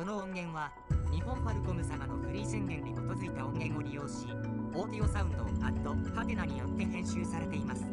この音源は日本ファルコム様のフリー宣言に基づいた音源を利用しオーディオサウンドをアットハテナによって編集されています。